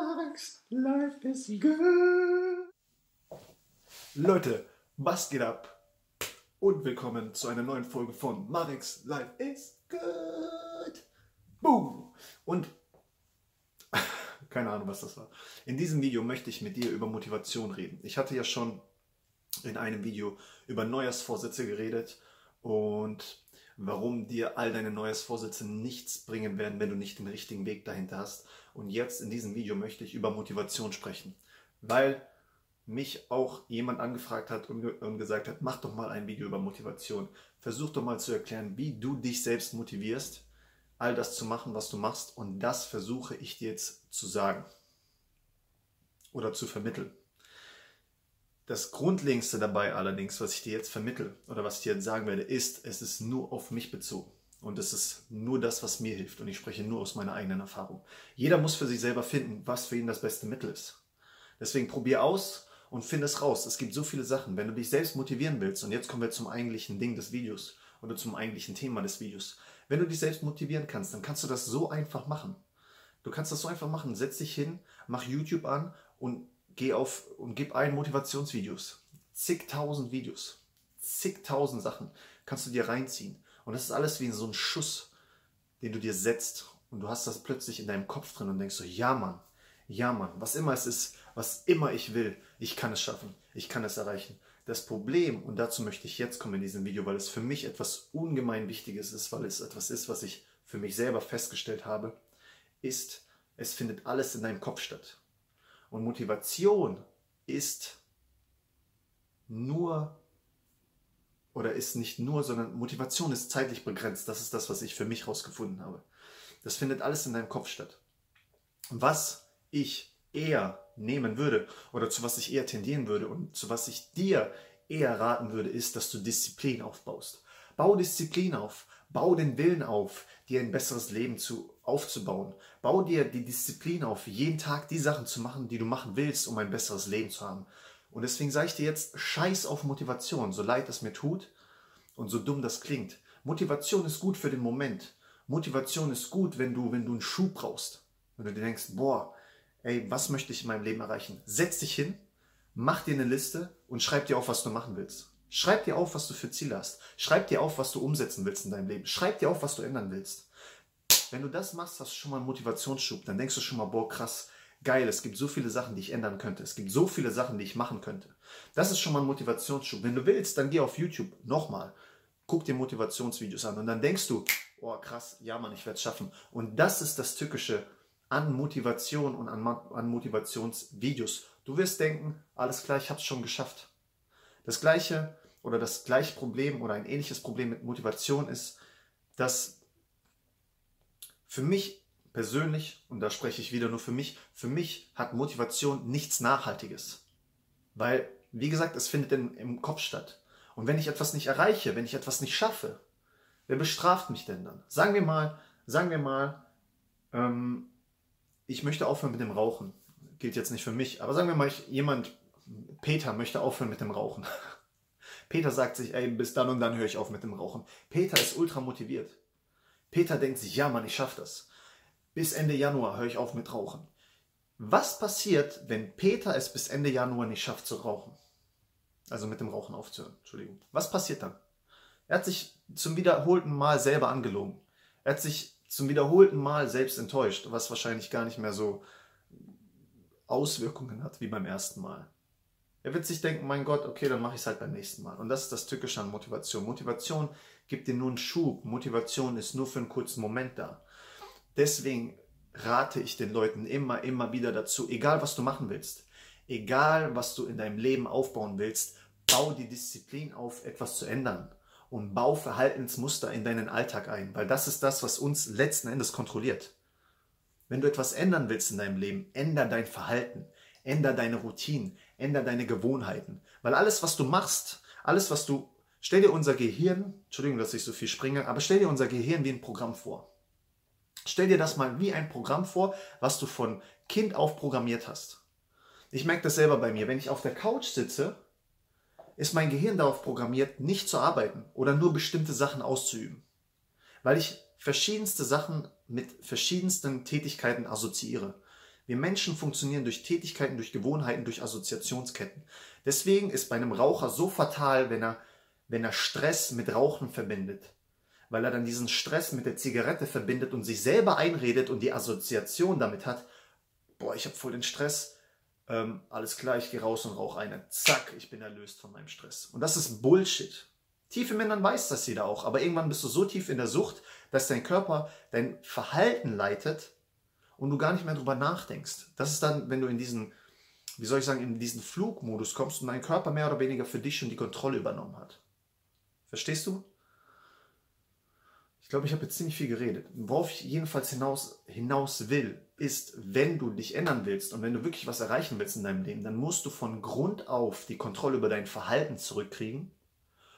Max, life is good. Leute, was geht ab? Und willkommen zu einer neuen Folge von Marix Life is Good. Boom! Und keine Ahnung, was das war. In diesem Video möchte ich mit dir über Motivation reden. Ich hatte ja schon in einem Video über Neujahrsvorsätze geredet und warum dir all deine Neujahrsvorsätze nichts bringen werden, wenn du nicht den richtigen Weg dahinter hast. Und jetzt in diesem Video möchte ich über Motivation sprechen, weil mich auch jemand angefragt hat und gesagt hat, mach doch mal ein Video über Motivation. Versuch doch mal zu erklären, wie du dich selbst motivierst, all das zu machen, was du machst. Und das versuche ich dir jetzt zu sagen oder zu vermitteln. Das Grundlegendste dabei allerdings, was ich dir jetzt vermittel oder was ich dir jetzt sagen werde, ist, es ist nur auf mich bezogen. Und es ist nur das, was mir hilft. Und ich spreche nur aus meiner eigenen Erfahrung. Jeder muss für sich selber finden, was für ihn das beste Mittel ist. Deswegen probier aus und finde es raus. Es gibt so viele Sachen. Wenn du dich selbst motivieren willst, und jetzt kommen wir zum eigentlichen Ding des Videos oder zum eigentlichen Thema des Videos. Wenn du dich selbst motivieren kannst, dann kannst du das so einfach machen. Du kannst das so einfach machen. Setz dich hin, mach YouTube an und geh auf und gib ein Motivationsvideos. Zigtausend Videos. Zigtausend Sachen kannst du dir reinziehen. Und das ist alles wie so ein Schuss, den du dir setzt. Und du hast das plötzlich in deinem Kopf drin und denkst so, ja Mann, ja Mann, was immer es ist, was immer ich will, ich kann es schaffen, ich kann es erreichen. Das Problem, und dazu möchte ich jetzt kommen in diesem Video, weil es für mich etwas ungemein Wichtiges ist, weil es etwas ist, was ich für mich selber festgestellt habe, ist, es findet alles in deinem Kopf statt. Und Motivation ist nur oder ist nicht nur, sondern Motivation ist zeitlich begrenzt. Das ist das, was ich für mich herausgefunden habe. Das findet alles in deinem Kopf statt. Was ich eher nehmen würde oder zu was ich eher tendieren würde und zu was ich dir eher raten würde, ist, dass du Disziplin aufbaust. Bau Disziplin auf, bau den Willen auf, dir ein besseres Leben zu, aufzubauen. Bau dir die Disziplin auf, jeden Tag die Sachen zu machen, die du machen willst, um ein besseres Leben zu haben. Und deswegen sage ich dir jetzt, scheiß auf Motivation, so leid es mir tut und so dumm das klingt. Motivation ist gut für den Moment. Motivation ist gut, wenn du, wenn du einen Schuh brauchst. Wenn du dir denkst, boah, ey, was möchte ich in meinem Leben erreichen? Setz dich hin, mach dir eine Liste und schreib dir auf, was du machen willst. Schreib dir auf, was du für Ziele hast. Schreib dir auf, was du umsetzen willst in deinem Leben. Schreib dir auf, was du ändern willst. Wenn du das machst, hast du schon mal einen Motivationsschub. Dann denkst du schon mal, boah, krass, geil, es gibt so viele Sachen, die ich ändern könnte. Es gibt so viele Sachen, die ich machen könnte. Das ist schon mal ein Motivationsschub. Wenn du willst, dann geh auf YouTube nochmal. Guck dir Motivationsvideos an und dann denkst du, oh krass, ja Mann, ich werde es schaffen. Und das ist das Tückische an Motivation und an, an Motivationsvideos. Du wirst denken, alles klar, ich habe es schon geschafft. Das gleiche oder das gleiche Problem oder ein ähnliches Problem mit Motivation ist, dass für mich persönlich, und da spreche ich wieder nur für mich, für mich hat Motivation nichts Nachhaltiges. Weil, wie gesagt, es findet in, im Kopf statt. Und wenn ich etwas nicht erreiche, wenn ich etwas nicht schaffe, wer bestraft mich denn dann? Sagen wir mal, sagen wir mal, ähm, ich möchte aufhören mit dem Rauchen. Gilt jetzt nicht für mich, aber sagen wir mal, ich, jemand Peter möchte aufhören mit dem Rauchen. Peter sagt sich, ey, bis dann und dann höre ich auf mit dem Rauchen. Peter ist ultra motiviert. Peter denkt sich, ja Mann, ich schaffe das. Bis Ende Januar höre ich auf mit Rauchen. Was passiert, wenn Peter es bis Ende Januar nicht schafft zu rauchen? Also mit dem Rauchen aufzuhören, Entschuldigung. Was passiert dann? Er hat sich zum wiederholten Mal selber angelogen. Er hat sich zum wiederholten Mal selbst enttäuscht, was wahrscheinlich gar nicht mehr so Auswirkungen hat wie beim ersten Mal. Er wird sich denken, mein Gott, okay, dann mache ich es halt beim nächsten Mal. Und das ist das Tückische an Motivation. Motivation gibt dir nur einen Schub. Motivation ist nur für einen kurzen Moment da. Deswegen rate ich den Leuten immer, immer wieder dazu, egal was du machen willst, egal was du in deinem Leben aufbauen willst, bau die Disziplin auf, etwas zu ändern und bau Verhaltensmuster in deinen Alltag ein, weil das ist das, was uns letzten Endes kontrolliert. Wenn du etwas ändern willst in deinem Leben, änder dein Verhalten, änder deine Routinen, änder deine Gewohnheiten. Weil alles, was du machst, alles, was du, stell dir unser Gehirn, Entschuldigung, dass ich so viel springe, aber stell dir unser Gehirn wie ein Programm vor. Stell dir das mal wie ein Programm vor, was du von Kind auf programmiert hast. Ich merke das selber bei mir. Wenn ich auf der Couch sitze, ist mein Gehirn darauf programmiert, nicht zu arbeiten oder nur bestimmte Sachen auszuüben. Weil ich verschiedenste Sachen mit verschiedensten Tätigkeiten assoziiere. Wir Menschen funktionieren durch Tätigkeiten, durch Gewohnheiten, durch Assoziationsketten. Deswegen ist bei einem Raucher so fatal, wenn er, wenn er Stress mit Rauchen verbindet. Weil er dann diesen Stress mit der Zigarette verbindet und sich selber einredet und die Assoziation damit hat, boah, ich habe voll den Stress, ähm, alles klar, ich gehe raus und rauche eine. Zack, ich bin erlöst von meinem Stress. Und das ist Bullshit. Tief im weiß das jeder auch, aber irgendwann bist du so tief in der Sucht, dass dein Körper dein Verhalten leitet und du gar nicht mehr drüber nachdenkst. Das ist dann, wenn du in diesen, wie soll ich sagen, in diesen Flugmodus kommst und dein Körper mehr oder weniger für dich schon die Kontrolle übernommen hat. Verstehst du? Ich glaube, ich habe jetzt ziemlich viel geredet. Worauf ich jedenfalls hinaus, hinaus will, ist, wenn du dich ändern willst und wenn du wirklich was erreichen willst in deinem Leben, dann musst du von Grund auf die Kontrolle über dein Verhalten zurückkriegen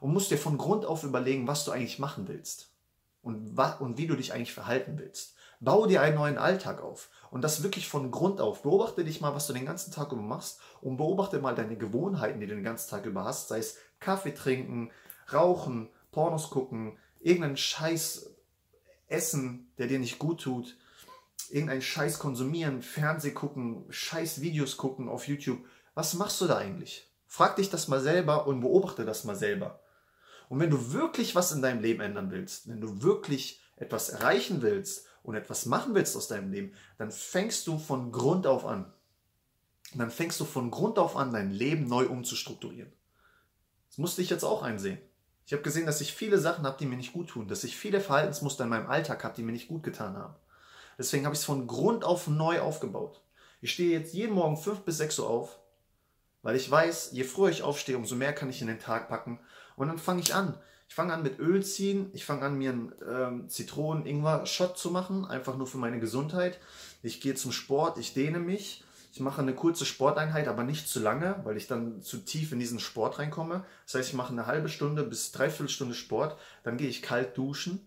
und musst dir von Grund auf überlegen, was du eigentlich machen willst und, und wie du dich eigentlich verhalten willst. Baue dir einen neuen Alltag auf. Und das wirklich von Grund auf. Beobachte dich mal, was du den ganzen Tag über machst und beobachte mal deine Gewohnheiten, die du den ganzen Tag über hast. Sei es Kaffee trinken, rauchen, Pornos gucken, irgendeinen Scheiß essen, der dir nicht gut tut, irgendeinen Scheiß konsumieren, Fernseh gucken, Scheiß Videos gucken auf YouTube. Was machst du da eigentlich? Frag dich das mal selber und beobachte das mal selber. Und wenn du wirklich was in deinem Leben ändern willst, wenn du wirklich etwas erreichen willst und etwas machen willst aus deinem Leben, dann fängst du von Grund auf an. dann fängst du von Grund auf an, dein Leben neu umzustrukturieren. Das musste ich jetzt auch einsehen. Ich habe gesehen, dass ich viele Sachen habe, die mir nicht gut tun, dass ich viele Verhaltensmuster in meinem Alltag habe, die mir nicht gut getan haben. Deswegen habe ich es von Grund auf neu aufgebaut. Ich stehe jetzt jeden Morgen 5 bis 6 Uhr auf, weil ich weiß, je früher ich aufstehe, umso mehr kann ich in den Tag packen. Und dann fange ich an. Ich fange an mit Öl ziehen. Ich fange an, mir einen ähm, Zitronen-Ingwer-Shot zu machen, einfach nur für meine Gesundheit. Ich gehe zum Sport, ich dehne mich. Ich mache eine kurze Sporteinheit, aber nicht zu lange, weil ich dann zu tief in diesen Sport reinkomme. Das heißt, ich mache eine halbe Stunde bis dreiviertel Stunde Sport. Dann gehe ich kalt duschen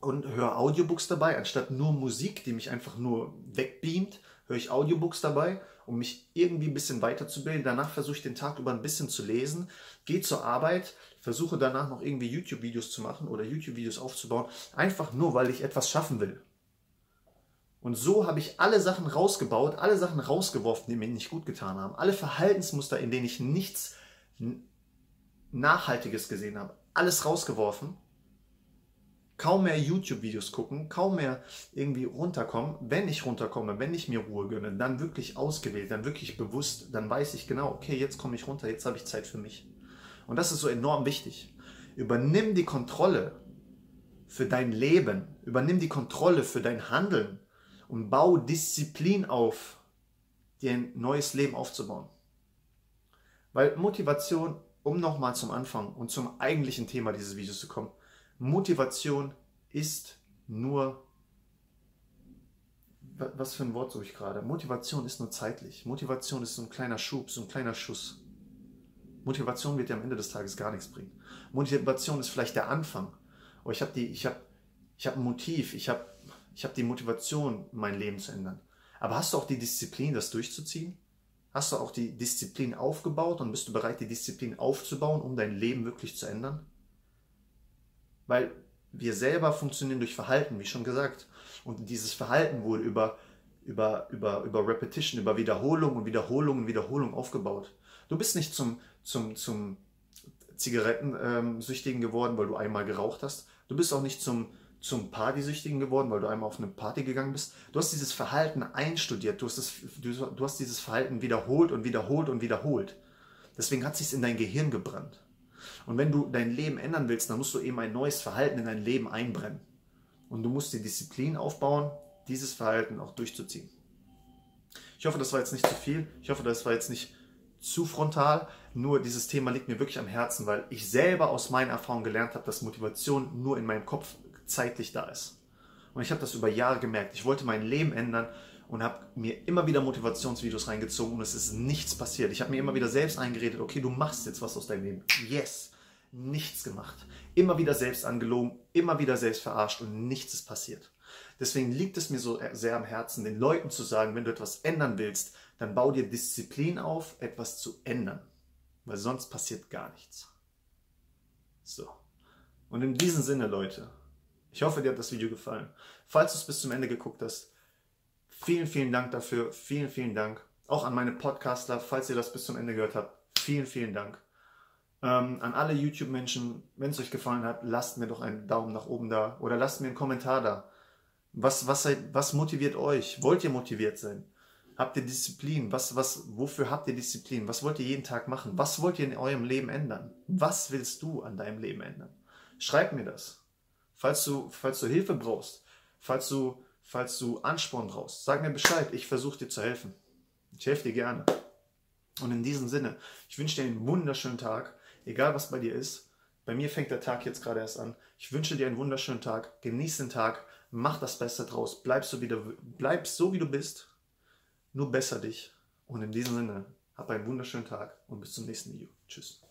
und höre Audiobooks dabei, anstatt nur Musik, die mich einfach nur wegbeamt, höre ich Audiobooks dabei, um mich irgendwie ein bisschen weiterzubilden. Danach versuche ich den Tag über ein bisschen zu lesen, gehe zur Arbeit, versuche danach noch irgendwie YouTube-Videos zu machen oder YouTube-Videos aufzubauen, einfach nur, weil ich etwas schaffen will. Und so habe ich alle Sachen rausgebaut, alle Sachen rausgeworfen, die mir nicht gut getan haben, alle Verhaltensmuster, in denen ich nichts Nachhaltiges gesehen habe, alles rausgeworfen kaum mehr YouTube-Videos gucken, kaum mehr irgendwie runterkommen. Wenn ich runterkomme, wenn ich mir Ruhe gönne, dann wirklich ausgewählt, dann wirklich bewusst, dann weiß ich genau, okay, jetzt komme ich runter, jetzt habe ich Zeit für mich. Und das ist so enorm wichtig. Übernimm die Kontrolle für dein Leben, übernimm die Kontrolle für dein Handeln und bau Disziplin auf, dir ein neues Leben aufzubauen. Weil Motivation, um nochmal zum Anfang und zum eigentlichen Thema dieses Videos zu kommen, Motivation ist nur, was für ein Wort suche ich gerade? Motivation ist nur zeitlich. Motivation ist so ein kleiner Schub, so ein kleiner Schuss. Motivation wird dir am Ende des Tages gar nichts bringen. Motivation ist vielleicht der Anfang. Aber ich habe ich habe, ich habe ein Motiv, ich habe, ich habe die Motivation, mein Leben zu ändern. Aber hast du auch die Disziplin, das durchzuziehen? Hast du auch die Disziplin aufgebaut und bist du bereit, die Disziplin aufzubauen, um dein Leben wirklich zu ändern? Weil wir selber funktionieren durch Verhalten, wie schon gesagt. Und dieses Verhalten wurde über, über, über, über Repetition, über Wiederholung und Wiederholung und Wiederholung aufgebaut. Du bist nicht zum, zum, zum Zigarettensüchtigen geworden, weil du einmal geraucht hast. Du bist auch nicht zum, zum Partysüchtigen geworden, weil du einmal auf eine Party gegangen bist. Du hast dieses Verhalten einstudiert. Du hast, das, du, du hast dieses Verhalten wiederholt und wiederholt und wiederholt. Deswegen hat es sich in dein Gehirn gebrannt. Und wenn du dein Leben ändern willst, dann musst du eben ein neues Verhalten in dein Leben einbrennen. Und du musst die Disziplin aufbauen, dieses Verhalten auch durchzuziehen. Ich hoffe, das war jetzt nicht zu viel. Ich hoffe, das war jetzt nicht zu frontal. Nur dieses Thema liegt mir wirklich am Herzen, weil ich selber aus meiner Erfahrung gelernt habe, dass Motivation nur in meinem Kopf zeitlich da ist. Und ich habe das über Jahre gemerkt. Ich wollte mein Leben ändern und habe mir immer wieder Motivationsvideos reingezogen und es ist nichts passiert. Ich habe mir immer wieder selbst eingeredet, okay, du machst jetzt was aus deinem Leben. Yes, nichts gemacht. Immer wieder selbst angelogen, immer wieder selbst verarscht und nichts ist passiert. Deswegen liegt es mir so sehr am Herzen, den Leuten zu sagen, wenn du etwas ändern willst, dann bau dir Disziplin auf, etwas zu ändern. Weil sonst passiert gar nichts. So. Und in diesem Sinne, Leute, ich hoffe, dir hat das Video gefallen. Falls du es bis zum Ende geguckt hast, Vielen, vielen Dank dafür. Vielen, vielen Dank. Auch an meine Podcastler, falls ihr das bis zum Ende gehört habt. Vielen, vielen Dank. Ähm, an alle YouTube-Menschen, wenn es euch gefallen hat, lasst mir doch einen Daumen nach oben da oder lasst mir einen Kommentar da. Was, was, was motiviert euch? Wollt ihr motiviert sein? Habt ihr Disziplin? Was, was, wofür habt ihr Disziplin? Was wollt ihr jeden Tag machen? Was wollt ihr in eurem Leben ändern? Was willst du an deinem Leben ändern? Schreib mir das. Falls du, falls du Hilfe brauchst, falls du, falls du Ansporn brauchst, sag mir Bescheid. Ich versuche dir zu helfen. Ich helfe dir gerne. Und in diesem Sinne, ich wünsche dir einen wunderschönen Tag, egal was bei dir ist. Bei mir fängt der Tag jetzt gerade erst an. Ich wünsche dir einen wunderschönen Tag. Genieß den Tag. Mach das Beste draus. Bleib so, wie du, bleib so, wie du bist. Nur besser dich. Und in diesem Sinne, hab einen wunderschönen Tag und bis zum nächsten Video. Tschüss.